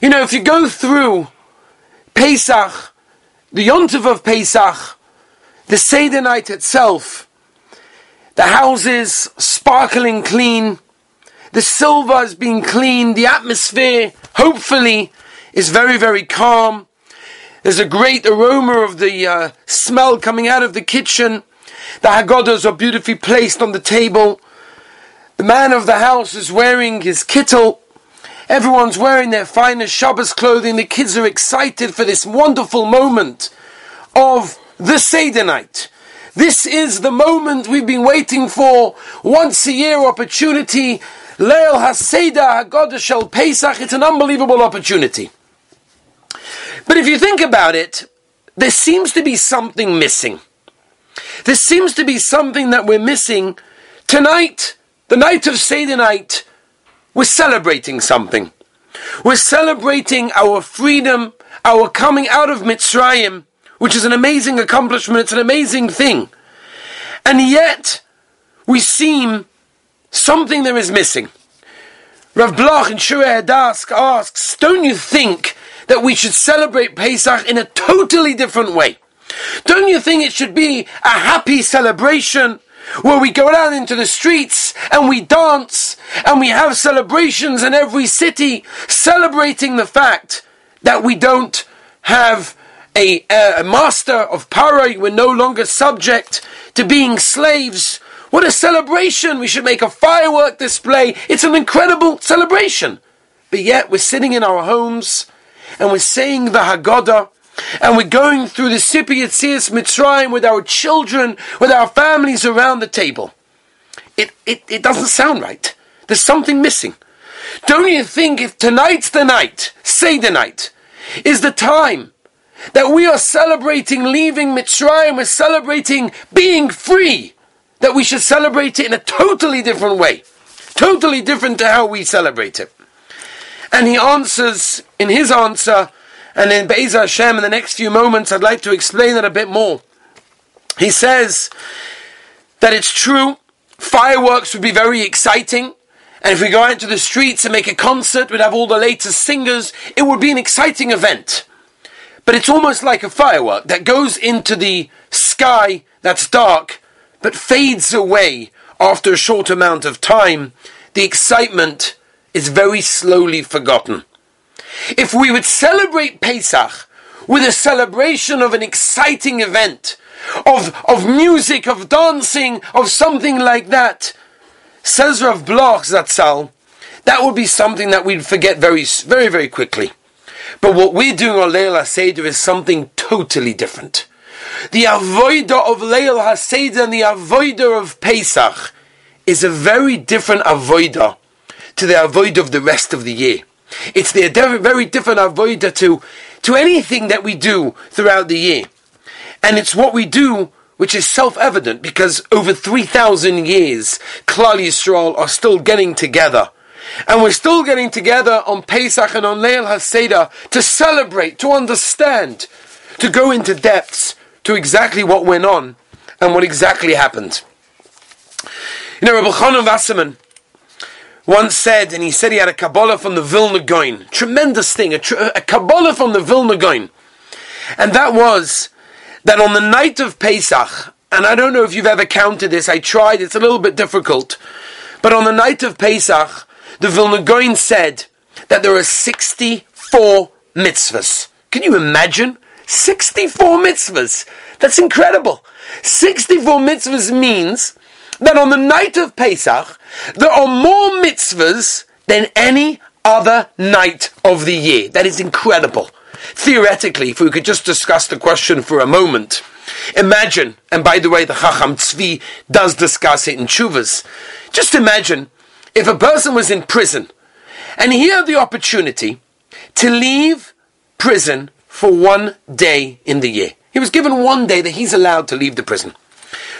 You know, if you go through Pesach, the Yontiv of Pesach, the Seder night itself, the houses sparkling clean, the silver is being cleaned, the atmosphere, hopefully, is very, very calm. There's a great aroma of the uh, smell coming out of the kitchen. The Haggadahs are beautifully placed on the table. The man of the house is wearing his kittel. Everyone's wearing their finest Shabbos clothing. The kids are excited for this wonderful moment of the Seder night. This is the moment we've been waiting for. Once a year opportunity. Leil HaSeder Haggadah Shel Pesach. It's an unbelievable opportunity. But if you think about it, there seems to be something missing. There seems to be something that we're missing. Tonight, the night of Seder night, we're celebrating something. We're celebrating our freedom, our coming out of Mitzrayim, which is an amazing accomplishment, it's an amazing thing. And yet, we seem something there is missing. Rav Bloch in Shurei Hadask asks, don't you think that we should celebrate Pesach in a totally different way? Don't you think it should be a happy celebration where we go out into the streets and we dance and we have celebrations in every city celebrating the fact that we don't have a, a master of Paray, we're no longer subject to being slaves. What a celebration! We should make a firework display. It's an incredible celebration. But yet we're sitting in our homes and we're saying the Haggadah and we're going through the Sipi Yitzias Mitzrayim with our children, with our families around the table. It, it, it doesn't sound right. There's something missing. Don't you think if tonight's the night, say the night, is the time that we are celebrating leaving Mitzrayim, we're celebrating being free, that we should celebrate it in a totally different way. Totally different to how we celebrate it. And he answers, in his answer, and in Be'ez Hashem, in the next few moments, I'd like to explain it a bit more. He says that it's true, fireworks would be very exciting, and if we go out into the streets and make a concert, we'd have all the latest singers, it would be an exciting event. But it's almost like a firework that goes into the sky that's dark, but fades away after a short amount of time. The excitement is very slowly forgotten. If we would celebrate Pesach with a celebration of an exciting event, of, of music, of dancing, of something like that, says Rav Bloch Zatzal, that would be something that we'd forget very, very, very quickly. But what we're doing on Leil HaSeder is something totally different. The avoida of Leil HaSeder and the avoida of Pesach is a very different avoida to the avoid of the rest of the year. It's the very different avoida to, to anything that we do throughout the year. And it's what we do which is self-evident because over 3,000 years, Klal Yisrael are still getting together. And we're still getting together on Pesach and on Leil HaSeder to celebrate, to understand, to go into depths to exactly what went on and what exactly happened. You know, Rabbi Chanan Wasserman, once said, and he said he had a Kabbalah from the Vilna Gaon. Tremendous thing, a, tr- a Kabbalah from the Vilna Gaon. And that was that on the night of Pesach, and I don't know if you've ever counted this, I tried, it's a little bit difficult, but on the night of Pesach, the Vilna Gaon said that there are 64 mitzvahs. Can you imagine? 64 mitzvahs. That's incredible. 64 mitzvahs means that on the night of Pesach, there are more mitzvahs than any other night of the year. That is incredible. Theoretically, if we could just discuss the question for a moment, imagine, and by the way, the Chacham Tzvi does discuss it in Chuvas, just imagine if a person was in prison and he had the opportunity to leave prison for one day in the year. He was given one day that he's allowed to leave the prison.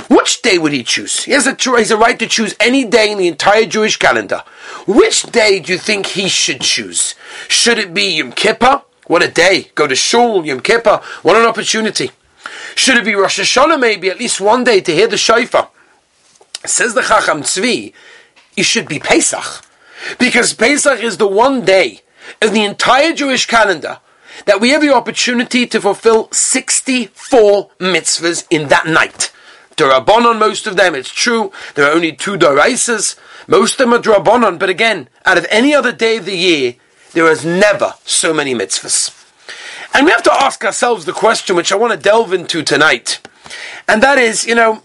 Which day would he choose? He has a, he has a right to choose any day in the entire Jewish calendar. Which day do you think he should choose? Should it be Yom Kippur? What a day. Go to Shul, Yom Kippur. What an opportunity. Should it be Rosh Hashanah maybe at least one day to hear the shofar? Says the Chacham Tzvi, it should be Pesach. Because Pesach is the one day of the entire Jewish calendar that we have the opportunity to fulfill 64 mitzvahs in that night. Durabonon, most of them, it's true. There are only two Doraisas. Most of them are Durabonon, but again, out of any other day of the year, there is never so many mitzvahs. And we have to ask ourselves the question which I want to delve into tonight. And that is, you know,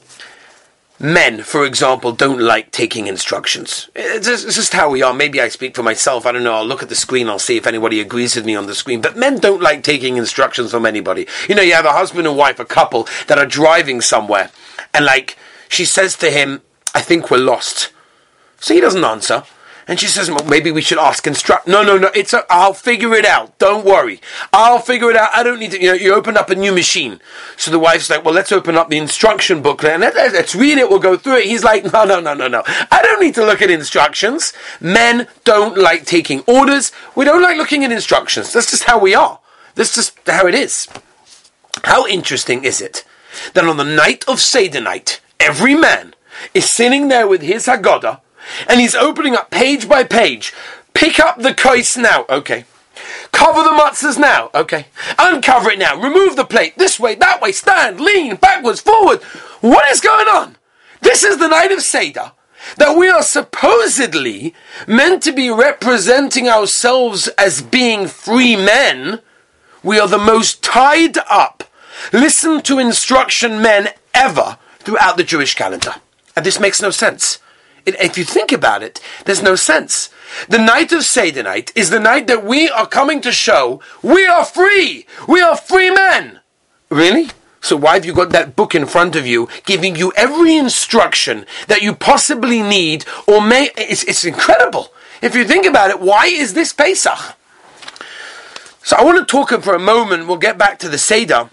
men, for example, don't like taking instructions. It's just, it's just, how we are. Maybe I speak for myself. I don't know. I'll look at the screen. I'll see if anybody agrees with me on the screen. But men don't like taking instructions from anybody. You know, you have a husband and wife, a couple that are driving somewhere, and like she says to him, "I think we're lost." So he doesn't answer. And she says, well, maybe we should ask instruct. No, no, no. It's a, I'll figure it out. Don't worry. I'll figure it out. I don't need to, you know, you open up a new machine. So the wife's like, well, let's open up the instruction booklet and let, us read it. We'll go through it. He's like, no, no, no, no, no. I don't need to look at instructions. Men don't like taking orders. We don't like looking at instructions. That's just how we are. That's just how it is. How interesting is it that on the night of Seder night, every man is sitting there with his Haggadah and he's opening up page by page. Pick up the case now. Okay. Cover the matzahs now. Okay. Uncover it now. Remove the plate. This way, that way. Stand, lean, backwards, forward. What is going on? This is the night of Seder that we are supposedly meant to be representing ourselves as being free men. We are the most tied up, listen to instruction men ever throughout the Jewish calendar. And this makes no sense. It, if you think about it, there's no sense. The night of Seder night is the night that we are coming to show we are free. We are free men. Really? So why have you got that book in front of you, giving you every instruction that you possibly need, or may? It's, it's incredible. If you think about it, why is this Pesach? So I want to talk for a moment. We'll get back to the Seder.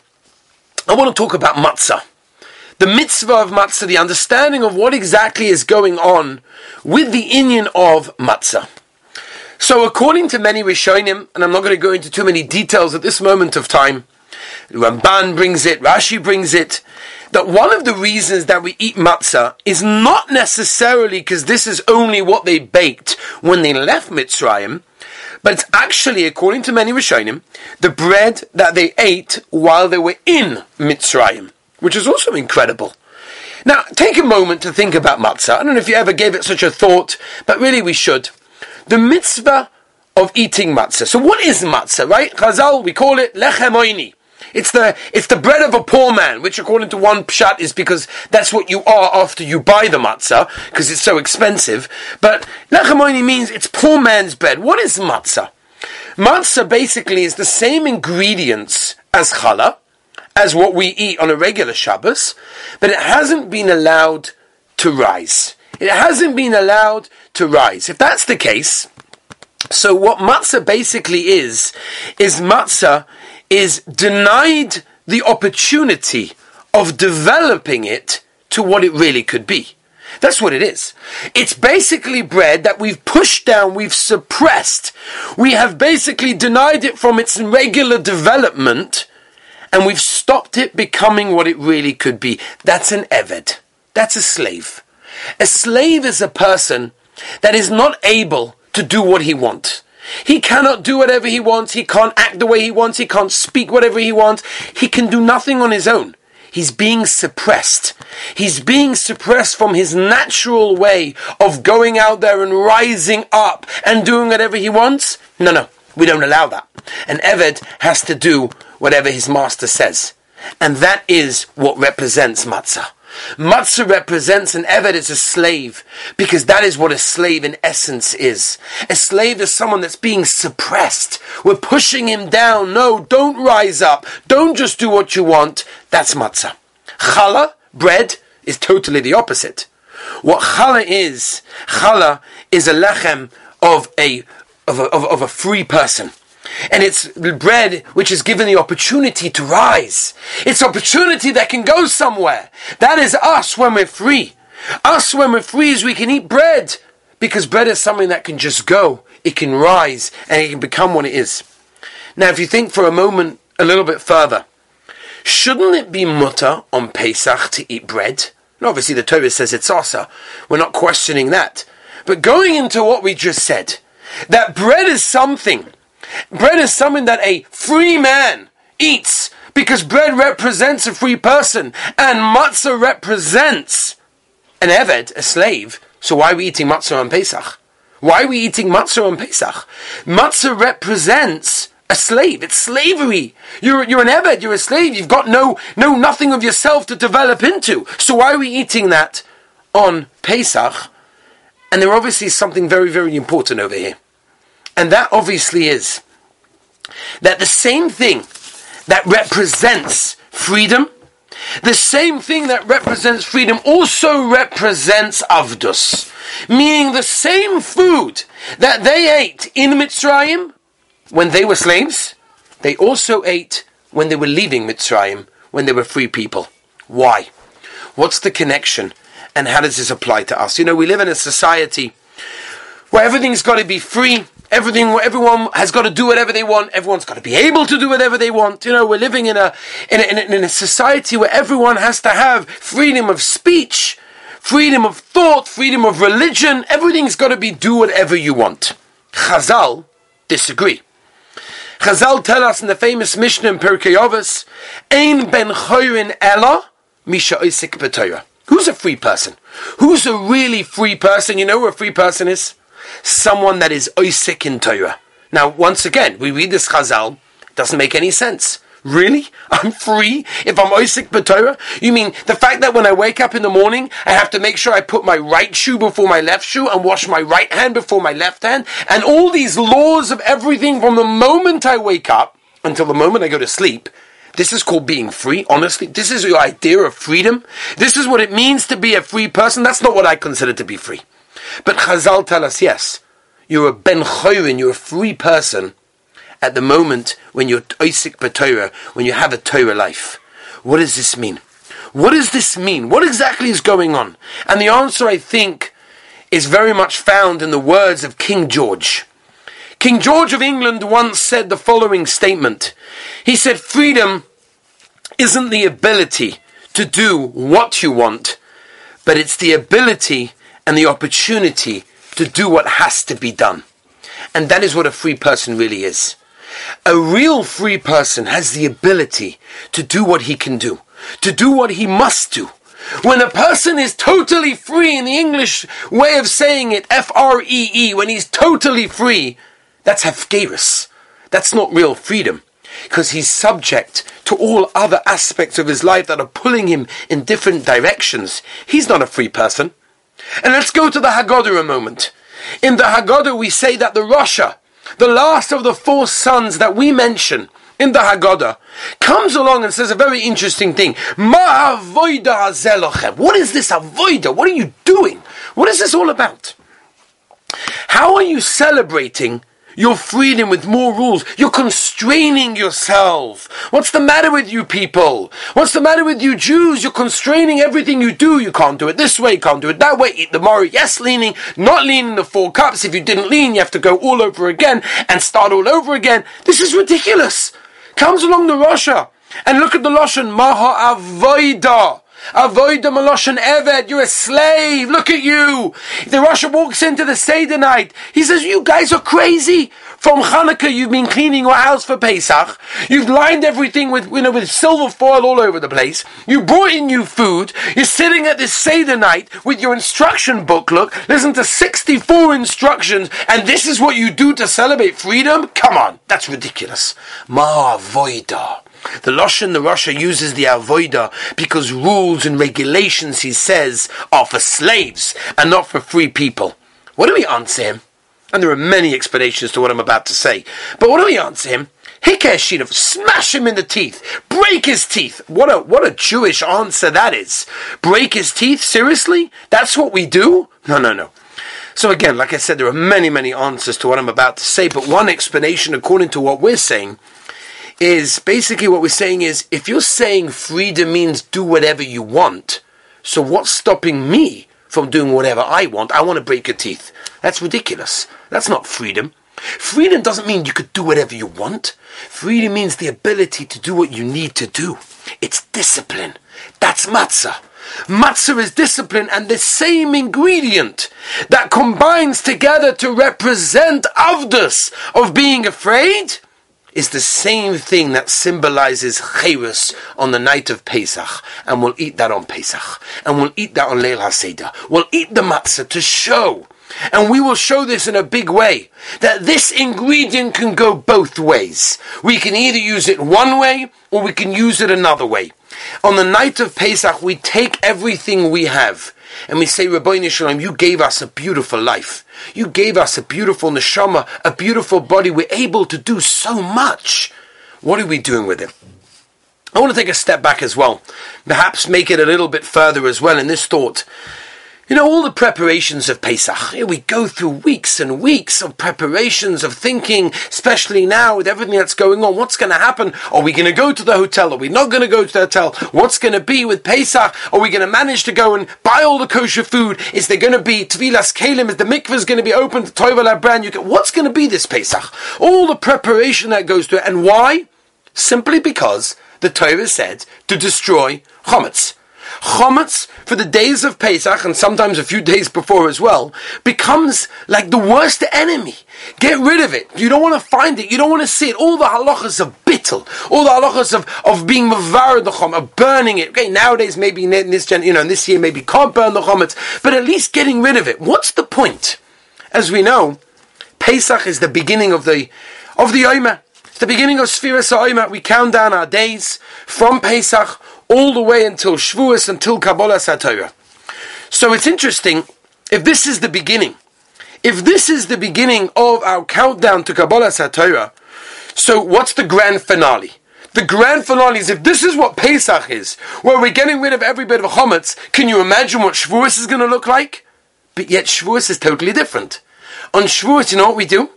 I want to talk about matzah the mitzvah of matzah, the understanding of what exactly is going on with the inyan of matzah. So, according to many Rishonim, and I'm not going to go into too many details at this moment of time, Ramban brings it, Rashi brings it, that one of the reasons that we eat matzah is not necessarily because this is only what they baked when they left Mitzrayim, but it's actually, according to many Rishonim, the bread that they ate while they were in Mitzrayim which is also incredible. Now, take a moment to think about matzah. I don't know if you ever gave it such a thought, but really we should. The mitzvah of eating matzah. So what is matzah, right? Chazal, we call it lechem oini. It's the, it's the bread of a poor man, which according to one pshat is because that's what you are after you buy the matzah, because it's so expensive. But lechemoni means it's poor man's bread. What is matzah? Matzah basically is the same ingredients as challah, as what we eat on a regular Shabbos, but it hasn't been allowed to rise. It hasn't been allowed to rise. If that's the case, so what matzah basically is, is matzah is denied the opportunity of developing it to what it really could be. That's what it is. It's basically bread that we've pushed down, we've suppressed. We have basically denied it from its regular development and we've stopped it becoming what it really could be. That's an Eved. That's a slave. A slave is a person that is not able to do what he wants. He cannot do whatever he wants. He can't act the way he wants. He can't speak whatever he wants. He can do nothing on his own. He's being suppressed. He's being suppressed from his natural way of going out there and rising up and doing whatever he wants. No, no, we don't allow that. An Eved has to do whatever his master says. And that is what represents matzah. Matzah represents an Eved as a slave, because that is what a slave in essence is. A slave is someone that's being suppressed. We're pushing him down. No, don't rise up. Don't just do what you want. That's matzah. Challah, bread, is totally the opposite. What challah is, challah is a lechem of a, of a, of, of a free person. And it's bread which is given the opportunity to rise. It's opportunity that can go somewhere. That is us when we're free. Us when we're free is we can eat bread. Because bread is something that can just go. It can rise and it can become what it is. Now if you think for a moment a little bit further, shouldn't it be mutter on Pesach to eat bread? And obviously the Torah says it's asa. We're not questioning that. But going into what we just said, that bread is something Bread is something that a free man eats because bread represents a free person and matzah represents an eved, a slave. So why are we eating matzah on Pesach? Why are we eating matzah on Pesach? Matzah represents a slave. It's slavery. You're, you're an eved, you're a slave. You've got no, no nothing of yourself to develop into. So why are we eating that on Pesach? And there obviously is something very, very important over here. And that obviously is that the same thing that represents freedom, the same thing that represents freedom also represents avdus, meaning the same food that they ate in Mitzrayim when they were slaves, they also ate when they were leaving Mitzrayim, when they were free people. Why? What's the connection? And how does this apply to us? You know, we live in a society where everything's got to be free, everything, everyone has got to do whatever they want, everyone's got to be able to do whatever they want. You know, we're living in a, in a, in a, in a society where everyone has to have freedom of speech, freedom of thought, freedom of religion, everything's got to be do whatever you want. Chazal disagree. Chazal tell us in the famous Mishnah in Pirkei Avos, Ein ben choyrin ella misha oisik b'Torah. Who's a free person? Who's a really free person? You know who a free person is? Someone that is oisik in Torah. Now, once again, we read this Chazal, doesn't make any sense. Really? I'm free if I'm Oisik B'Torah? You mean the fact that when I wake up in the morning, I have to make sure I put my right shoe before my left shoe and wash my right hand before my left hand? And all these laws of everything from the moment I wake up until the moment I go to sleep, this is called being free, honestly. This is your idea of freedom. This is what it means to be a free person. That's not what I consider to be free. But Chazal tell us, yes, you're a Ben Choyrin, you're a free person at the moment when you're oisik B'Torah, when you have a Torah life. What does this mean? What does this mean? What exactly is going on? And the answer, I think, is very much found in the words of King George. King George of England once said the following statement. He said, Freedom isn't the ability to do what you want, but it's the ability and the opportunity to do what has to be done. And that is what a free person really is. A real free person has the ability to do what he can do, to do what he must do. When a person is totally free, in the English way of saying it, F R E E, when he's totally free, that's Hefgerus. That's not real freedom. Because he's subject to all other aspects of his life that are pulling him in different directions. He's not a free person. And let's go to the Haggadah a moment. In the Haggadah, we say that the Rasha, the last of the four sons that we mention in the Haggadah, comes along and says a very interesting thing. What is this avoida? What are you doing? What is this all about? How are you celebrating your freedom with more rules. You're constraining yourself. What's the matter with you people? What's the matter with you Jews? You're constraining everything you do. You can't do it this way, can't do it that way. Eat the mori, yes, leaning, not leaning the four cups. If you didn't lean, you have to go all over again and start all over again. This is ridiculous. Comes along the Rasha and look at the Lashon Maha Avoida. Avoid the Maloshan Eved, you're a slave, look at you. The Rasha walks into the Seder night. He says, You guys are crazy. From Hanukkah, you've been cleaning your house for Pesach. You've lined everything with, you know, with silver foil all over the place. You brought in new food. You're sitting at this Seder night with your instruction book. Look, listen to 64 instructions, and this is what you do to celebrate freedom? Come on, that's ridiculous. Ma voida. The Lashon, the Rasha uses the avoida because rules and regulations, he says, are for slaves and not for free people. What do we answer him? And there are many explanations to what I'm about to say. But what do we answer him? Hikeshidov, smash him in the teeth, break his teeth. What a what a Jewish answer that is. Break his teeth? Seriously? That's what we do? No, no, no. So again, like I said, there are many, many answers to what I'm about to say, but one explanation, according to what we're saying, is basically what we're saying is if you're saying freedom means do whatever you want, so what's stopping me from doing whatever I want? I want to break your teeth. That's ridiculous. That's not freedom. Freedom doesn't mean you could do whatever you want. Freedom means the ability to do what you need to do. It's discipline. That's matzah. Matzah is discipline and the same ingredient that combines together to represent avdus of being afraid is the same thing that symbolizes chayrus on the night of Pesach, and we'll eat that on Pesach, and we'll eat that on Leil HaSeder. We'll eat the matzah to show, and we will show this in a big way, that this ingredient can go both ways. We can either use it one way, or we can use it another way. On the night of Pesach, we take everything we have, and we say, Rabbi Shalom, you gave us a beautiful life. You gave us a beautiful neshama, a beautiful body. We're able to do so much. What are we doing with it? I want to take a step back as well. Perhaps make it a little bit further as well in this thought. You know, all the preparations of Pesach, here we go through weeks and weeks of preparations, of thinking, especially now with everything that's going on, what's going to happen? Are we going to go to the hotel? Are we not going to go to the hotel? What's going to be with Pesach? Are we going to manage to go and buy all the kosher food? Is there going to be Tvilas Kalim? Is the mikvah going to be open to Toivel brand? You what's going to be this Pesach? All the preparation that goes to it. And why? Simply because the Torah said to destroy chametz. Chometz for the days of Pesach and sometimes a few days before as well becomes like the worst enemy. Get rid of it. You don't want to find it. You don't want to see it. All the halachas of bittel, all the halachas of, of being mavar the chom, of burning it. Okay, nowadays maybe in this gen, you know, in this year maybe can't burn the chometz, but at least getting rid of it. What's the point? As we know, Pesach is the beginning of the of the Omer. It's the beginning of Sfiras Omer. We count down our days from Pesach all the way until Shavuos, until Kabbalah Satorah. So it's interesting, if this is the beginning, if this is the beginning of our countdown to Kabbalah Satorah, so what's the grand finale? The grand finale is if this is what Pesach is, where we're getting rid of every bit of chametz, can you imagine what Shavuos is going to look like? But yet Shavuos is totally different. On Shavuos, you know what we do?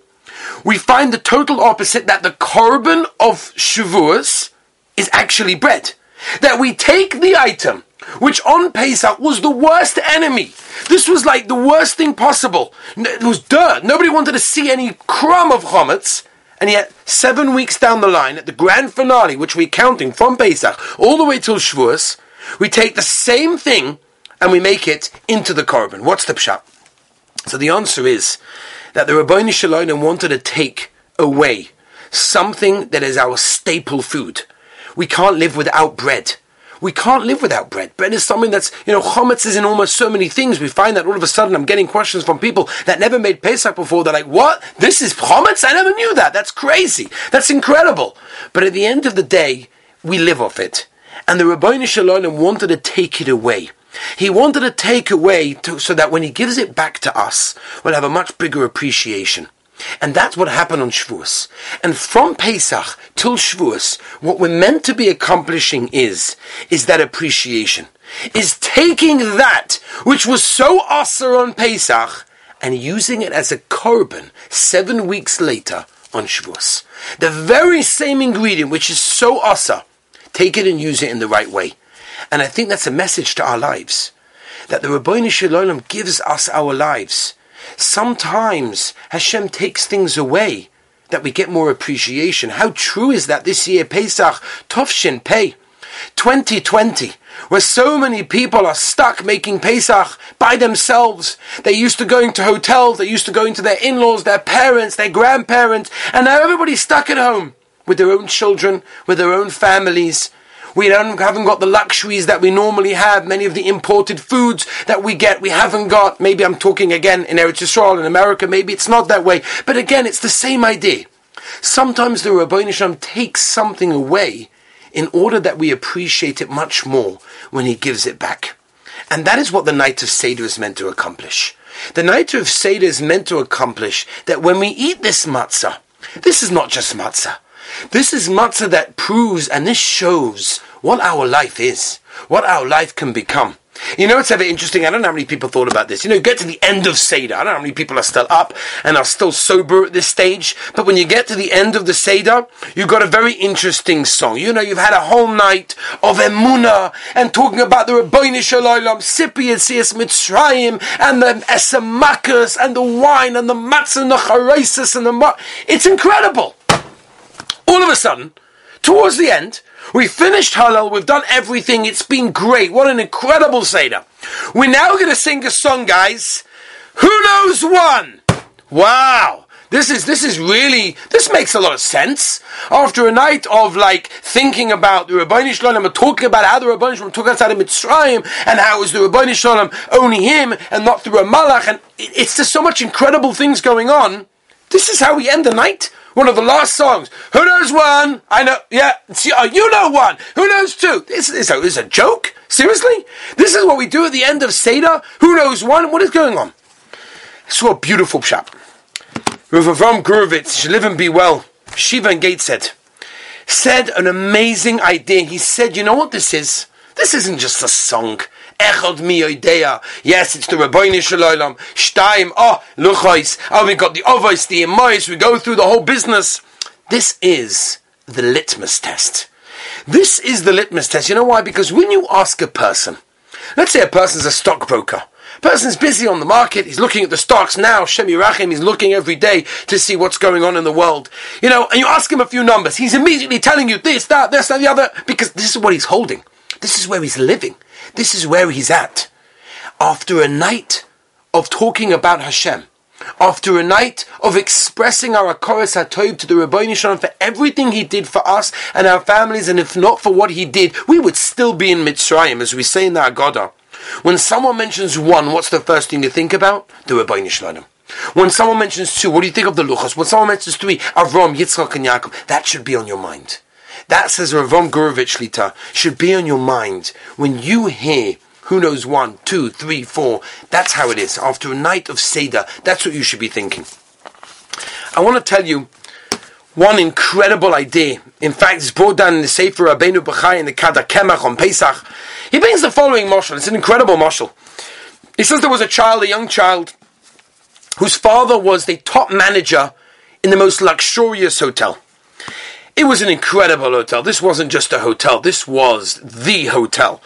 We find the total opposite that the korban of Shavuos is actually bread that we take the item which on Pesach was the worst enemy. This was like the worst thing possible. It was dirt. Nobody wanted to see any crumb of chametz. And yet, seven weeks down the line, at the grand finale, which we're counting from Pesach all the way till Shavuos, we take the same thing and we make it into the korban. What's the pshat? So the answer is that the Rabbi Shalom wanted to take away something that is our staple food. We can't live without bread. We can't live without bread. Bread is something that's, you know, chometz is in almost so many things. We find that all of a sudden I'm getting questions from people that never made Pesach before. They're like, what? This is chometz? I never knew that. That's crazy. That's incredible. But at the end of the day, we live off it. And the Rabbi Shalom wanted to take it away. He wanted to take away to, so that when he gives it back to us, we'll have a much bigger appreciation. And that's what happened on Shavuos. And from Pesach till Shavuos, what we're meant to be accomplishing is, is that appreciation. Is taking that which was so awesome on Pesach and using it as a korban seven weeks later on Shavuos. The very same ingredient which is so awesome, take it and use it in the right way. And I think that's a message to our lives. That the Rabbi Shalom gives us our lives Sometimes Hashem takes things away that we get more appreciation. How true is that this year, Pesach, Tovshin Pei, 2020, where so many people are stuck making Pesach by themselves. They're used to going to hotels, they're used to going to their in-laws, their parents, their grandparents, and now everybody's stuck at home with their own children, with their own families. We haven't got the luxuries that we normally have. Many of the imported foods that we get, we haven't got. Maybe I'm talking again in Eretz Yisrael, in America. Maybe it's not that way. But again, it's the same idea. Sometimes the Rabbi Nisham takes something away in order that we appreciate it much more when he gives it back. And that is what the night of Seder is meant to accomplish. The night of Seder is meant to accomplish that when we eat this matzah, this is not just matzah. This is matzah that proves and this shows what our life is, what our life can become. You know, it's ever interesting. I don't know how many people thought about this. You know, you get to the end of Seder. I don't know how many people are still up and are still sober at this stage. But when you get to the end of the Seder, you've got a very interesting song. You know, you've had a whole night of Emuna and talking about the Rabbeinu Shalom, Sipi Yitzias Mitzrayim, and the Esamakas, and the wine, and the matzah, and the charesis, and the... It's incredible. All of a sudden, towards the end, we finished Hallel. We've done everything. It's been great. What an incredible Seder. We're now going to sing a song, guys. Who knows one? Wow. This is this is really this makes a lot of sense. After a night of like thinking about the Rabbi Shalom and talking about how the Rabbi Shalom took us out of Mitzrayim and how was the Rabbi Shalom only him and not through a Malach and it's just so much incredible things going on. This is how we end the night one of the last songs. Who knows one? I know. Yeah, oh, you know one. Who knows two? This is a, this is a joke. Seriously, this is what we do at the end of Seder. Who knows one? What is going on? I a beautiful shop. Rav Avram should live and be well. Shiva and Gateshead said an amazing idea. He said, "You know what this is? This isn't just a song." Echad mi. Yes, it's the Rabbeinu Shalom. Shtaim. Oh, luchos. Oh, we got the ovos, the emois. We go through the whole business. This is the litmus test. This is the litmus test. You know why? Because when you ask a person, let's say a person's a stockbroker. A person's busy on the market. He's looking at the stocks now. Shem Yerachim. He's looking every day to see what's going on in the world. You know, and you ask him a few numbers. He's immediately telling you this, that, this, and the other because this is what he's holding. This is where he's living. This is where he's at. After a night of talking about Hashem, after a night of expressing our Akoros HaToib to the Rabbi Shalom for everything he did for us and our families, and if not for what he did, we would still be in Mitzrayim, as we say in the Haggadah. When someone mentions one, what's the first thing you think about? The Rabbi Shalom. When someone mentions two, what do you think of the Luchas? When someone mentions three, Avram, Yitzchak, and Yaakov, that should be on your mind. That says Ravom Gurovich Lita should be on your mind when you hear who knows one, two, three, four. That's how it is. After a night of Seder, that's what you should be thinking. I want to tell you one incredible idea. In fact, it's brought down in the Sefer Rabbeinu Bachai in the Kad HaKemach on Pesach. He brings the following mashal. It's an incredible mashal. He says there was a child, a young child, whose father was the top manager in the most luxurious hotel. It was an incredible hotel. This wasn't just a hotel, this was the hotel.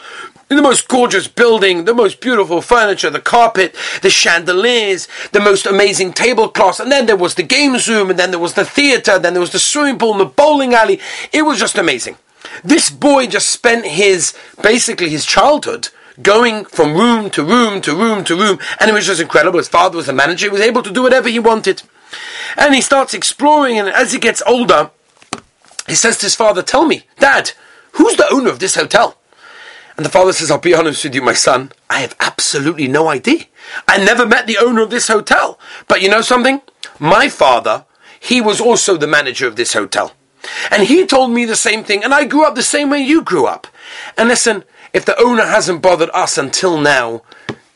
In the most gorgeous building, the most beautiful furniture, the carpet, the chandeliers, the most amazing tablecloths, and then there was the games room, and then there was the theater, then there was the swimming pool and the bowling alley. It was just amazing. This boy just spent his, basically his childhood, going from room to room to room to room, and it was just incredible. His father was the manager, he was able to do whatever he wanted. And he starts exploring, and as he gets older, he says to his father, Tell me, Dad, who's the owner of this hotel? And the father says, I'll be honest with you, my son, I have absolutely no idea. I never met the owner of this hotel. But you know something? My father, he was also the manager of this hotel. And he told me the same thing, and I grew up the same way you grew up. And listen, if the owner hasn't bothered us until now,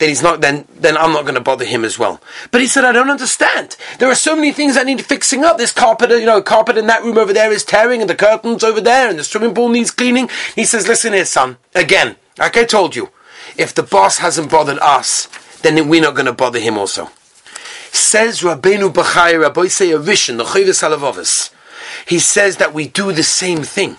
then he's not then then I'm not going to bother him as well. But he said I don't understand. There are so many things that need fixing up. This carpet, you know, carpet in that room over there is tearing, and the curtains over there, and the swimming pool needs cleaning. He says, "Listen here, son. Again, like I told you, if the boss hasn't bothered us, then we're not going to bother him also." Says Rabbeinu Bachai Rabbi Seyavishin, the Chavis Halavovis. He says that we do the same thing.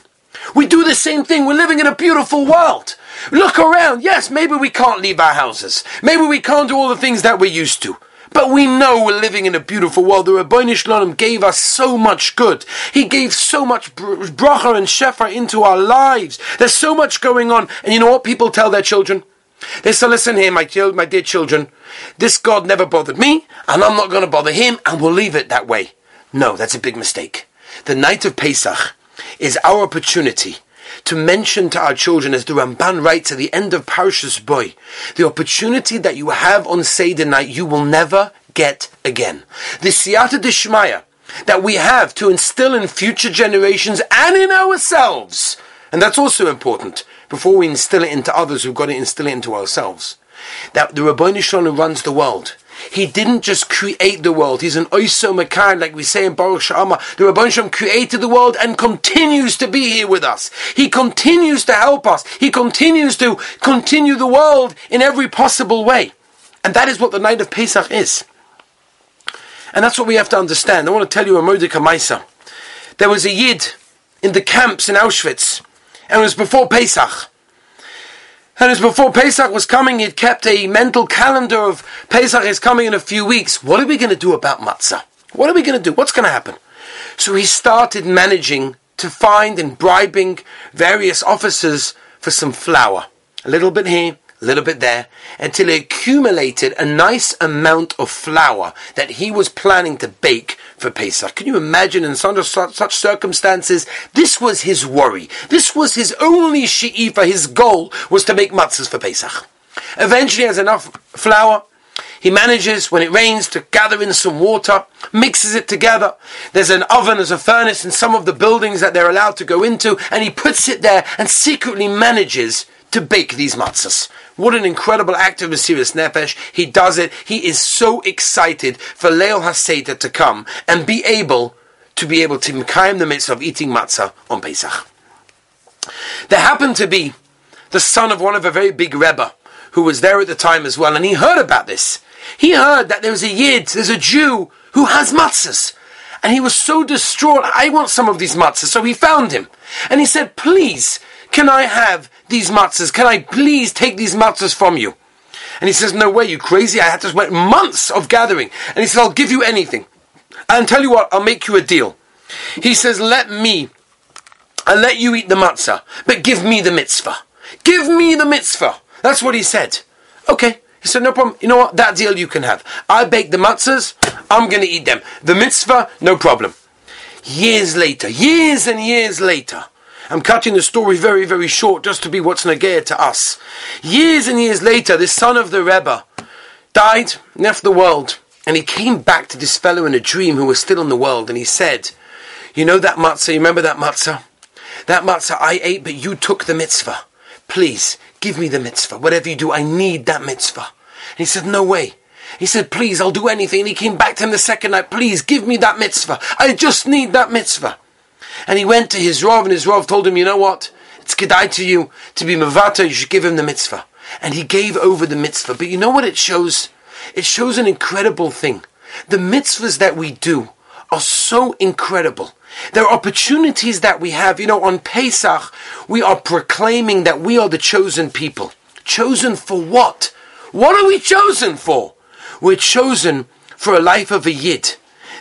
We do the same thing. We're living in a beautiful world. Look around. Yes, maybe we can't leave our houses. Maybe we can't do all the things that we're used to. But we know we're living in a beautiful world. The Rabbeinu Shalom gave us so much good. He gave so much bracha and shefa into our lives. There's so much going on. And you know what people tell their children? They say, listen here, my, my dear children, this God never bothered me, and I'm not going to bother him, and we'll leave it that way. No, that's a big mistake. The night of Pesach is our opportunity to mention to our children, as the Ramban writes at the end of Parshas Boy, the opportunity that you have on Seder night, you will never get again. The Siyata Dishmaya that we have to instill in future generations and in ourselves, and that's also important, before we instill it into others, we've got to instill it into ourselves. That the Rabbi Shalom runs the world. He didn't just create the world. He's an oiso mekan, like we say in Baruch She'amar. The Rabban Shem created the world and continues to be here with us. He continues to help us. He continues to continue the world in every possible way. And that is what the night of Pesach is. And that's what we have to understand. I want to tell you a Mordecai Maisa. There was a Yid in the camps in Auschwitz, and it was before Pesach. And as before Pesach was coming, he'd kept a mental calendar of Pesach is coming in a few weeks. What are we going to do about matzah? What are we going to do? What's going to happen? So he started managing to find and bribing various officers for some flour. A little bit here, a little bit there, until he accumulated a nice amount of flour that he was planning to bake for Pesach. Can you imagine in such, such circumstances? This was his worry. This was his only she'ifa. His goal was to make matzahs for Pesach. Eventually, he has enough flour. He manages, when it rains, to gather in some water, mixes it together. There's an oven, there's a furnace in some of the buildings that they're allowed to go into, and he puts it there and secretly manages to bake these matzahs. What an incredible act of Mesiris Nefesh. He does it. He is so excited for Leil HaSeder to come and be able to be able to in the midst of eating matzah on Pesach. There happened to be the son of one of a very big Rebbe who was there at the time as well, and he heard about this. He heard that there was a Yid, there's a Jew who has matzahs. And he was so distraught, I want some of these matzahs. So he found him. And he said, please, can I have these matzahs? Can I please take these matzahs from you? And he says, No way, you crazy. I had to wait months of gathering. And he says, I'll give you anything. And tell you what, I'll make you a deal. He says, Let me, I'll let you eat the matzah, but give me the mitzvah. Give me the mitzvah. That's what he said. Okay. He said, no problem. You know what? That deal you can have. I bake the matzahs. I'm going to eat them. The mitzvah, no problem. Years later, years and years later, I'm cutting the story very, very short just to be what's Nagaya to us. Years and years later, this son of the Rebbe died, left the world, and he came back to this fellow in a dream who was still in the world, and he said, You know that matzah? You remember that matzah? That matzah I ate, but you took the mitzvah. Please, give me the mitzvah. Whatever you do, I need that mitzvah. And he said, No way. He said, Please, I'll do anything. And he came back to him the second night, Please, give me that mitzvah. I just need that mitzvah. And he went to his Rav, and his Rav told him, you know what? It's kedai to you to be mavata, you should give him the mitzvah. And he gave over the mitzvah. But you know what it shows? It shows an incredible thing. The mitzvahs that we do are so incredible. There are opportunities that we have. You know, on Pesach, we are proclaiming that we are the chosen people. Chosen for what? What are we chosen for? We're chosen for a life of a yid.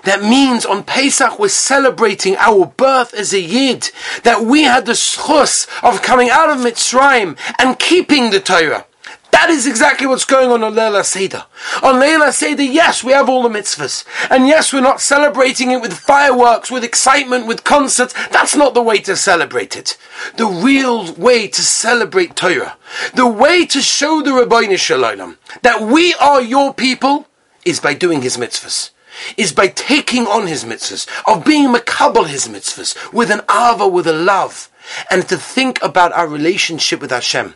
That means on Pesach we're celebrating our birth as a Yid. That we had the schus of coming out of Mitzrayim and keeping the Torah. That is exactly what's going on on Leila Seder. On Leila Seder, yes, we have all the mitzvahs. And yes, we're not celebrating it with fireworks, with excitement, with concerts. That's not the way to celebrate it. The real way to celebrate Torah, the way to show the Rabbi Shalom that we are your people, is by doing his mitzvahs is by taking on his mitzvahs, of being makabel his mitzvahs, with an ava, with a love, and to think about our relationship with Hashem.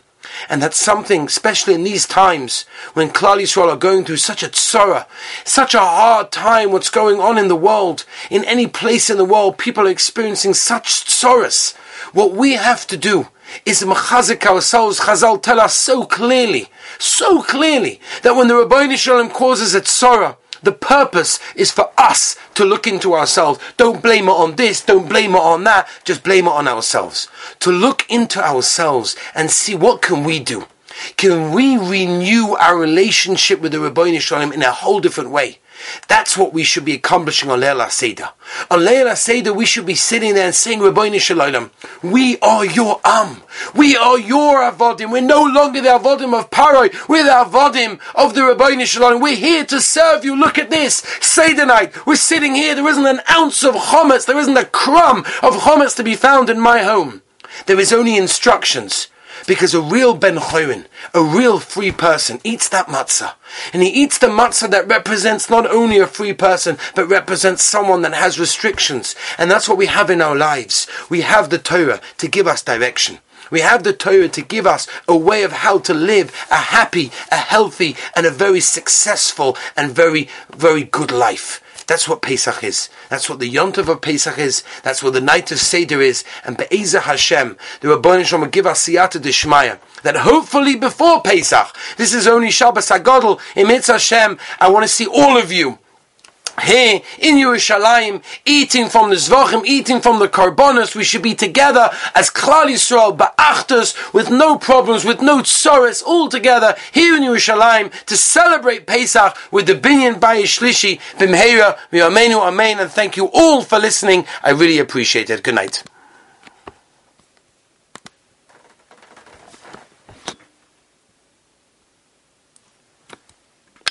And that's something, especially in these times when Klal Yisrael are going through such a tzara, such a hard time, what's going on in the world, in any place in the world, people are experiencing such tzaras. What we have to do is machazik ourselves. Chazal tell us so clearly, so clearly, that when the Rabbi Shalom causes a tzara, the purpose is for us to look into ourselves. Don't blame it on this, don't blame it on that, just blame it on ourselves. To look into ourselves and see what can we do. Can we renew our relationship with the Rabbi Shalom in a whole different way? That's what we should be accomplishing on Leil Seder. On Leil Seder, we should be sitting there and saying, Rabbi Shalom, we are your Am. We are your Avodim. We're no longer the Avodim of Paroi. We're the Avodim of the Rabbi Shalom. We're here to serve you. Look at this. Seder night. We're sitting here. There isn't an ounce of chometz. There isn't a crumb of chometz to be found in my home. There is only instructions. Because a real Ben Chorin, a real free person, eats that matzah. And he eats the matzah that represents not only a free person, but represents someone that has restrictions. And that's what we have in our lives. We have the Torah to give us direction. We have the Torah to give us a way of how to live a happy, a healthy, and a very successful and very, very good life. That's what Pesach is. That's what the Yontav of Pesach is. That's what the night of Seder is. And Be'ezah Hashem, the Rabbanim Shalom will give us siyata deshmaya. That hopefully before Pesach, this is only Shabbos HaGadol, Mitzvah Hashem, I want to see all of you here in Yerushalayim, eating from the Zvachim, eating from the Karbonos, we should be together as Klal Yisrael, Ba'achtos, with no problems, with no tsoris, all together here in Yerushalayim to celebrate Pesach with the Binyan Bayish Shlishi, Bimheira, Amen, and thank you all for listening. I really appreciate it. Good night.